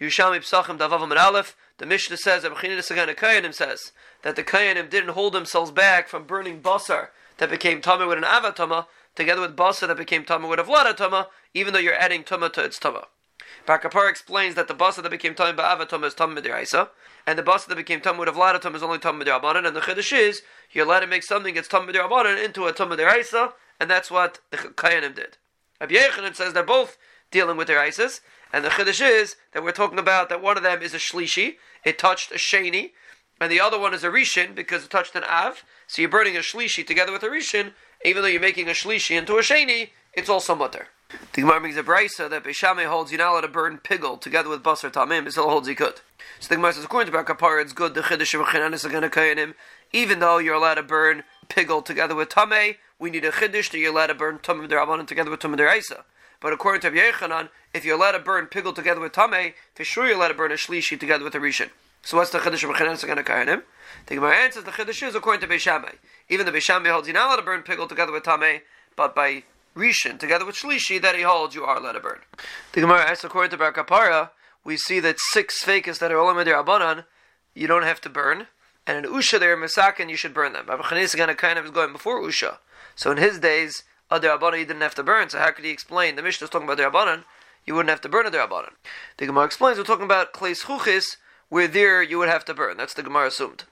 Yerushalmi Pesachim Davavam and Aleph. The Mishnah says Kayanim says that the Kayanim didn't hold themselves back from burning basar that became tumah with an avatama, together with basar that became tumah with a vlada even though you're adding tumah to its tumah. Bar Kapar explains that the basar that became tumah by avatama is tumah midiraisa, and the basar that became tumah with a vlada is only tumah midirabanan, and the chiddush is you're allowed to make something that's tumah midirabanan into a tumah midiraisa, and that's what the Kayanim did. Rabbi says they're both dealing with their ISIS, and the chiddush is that we're talking about that one of them is a shlishi, it touched a sheni, and the other one is a rishon because it touched an av. So you're burning a shlishi together with a rishon, even though you're making a shlishi into a sheni, it's also mutter. The Gemara makes a brisa that Beishamai holds you're not allowed to burn pigel together with basar tamim, it still holds you could. So the Gemara says according to Bar it's good the chiddush of Chinanis again kayanim, even though you're allowed to burn pigel together with tame, we need a chiddush that you're allowed to burn tamim derabanan together with tamim deraisa. But according to Yochanan, if you're allowed to burn pigel together with tame, for sure you're allowed to burn a shlishi together with a rishon. So what's the chiddush of Bechanan Sagan Kayanim? The Gemara answers the chiddush is according to Beishamai. Even the Beishamai holds you're not allowed to burn pigel together with tame, but by rishon together with shlishi that he holds you are allowed to burn. The Gemara asks according to Bar Kapara, we see that six fakis that are olam abanan you don't have to burn, and in usha they're misakin you should burn them. Rabbi Chanis is going before usha, so in his days a derabbanan you didn't have to burn. So how could he explain? The Mishnah is talking about derabbanan. You wouldn't have to burn a derabbanan. The Gemara explains we're talking about kleis chuchis, where there you would have to burn. That's the Gemara assumed.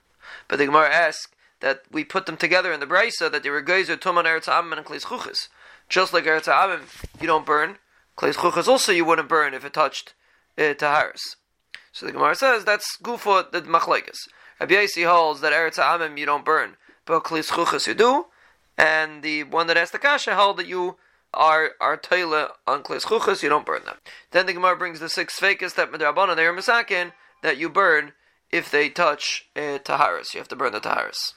But the Gemara asks that we put them together in the brisa that they were geyser tuman eretz and kleis chuchis. Just like eretz amim, you don't burn. Kleis chuchis also you wouldn't burn if it touched uh, taharis. So the Gemara says that's gufo the machlekes. Rabbi Yossi holds that eretz amim you don't burn, but kleis chuchis you do and the one that has the kasha held that you are are toile on kles chuchas, you don't burn them. Then the Gemara brings the six fakes that midrabanan they are misakin that you burn if they touch uh, taharis. You have to burn the taharis.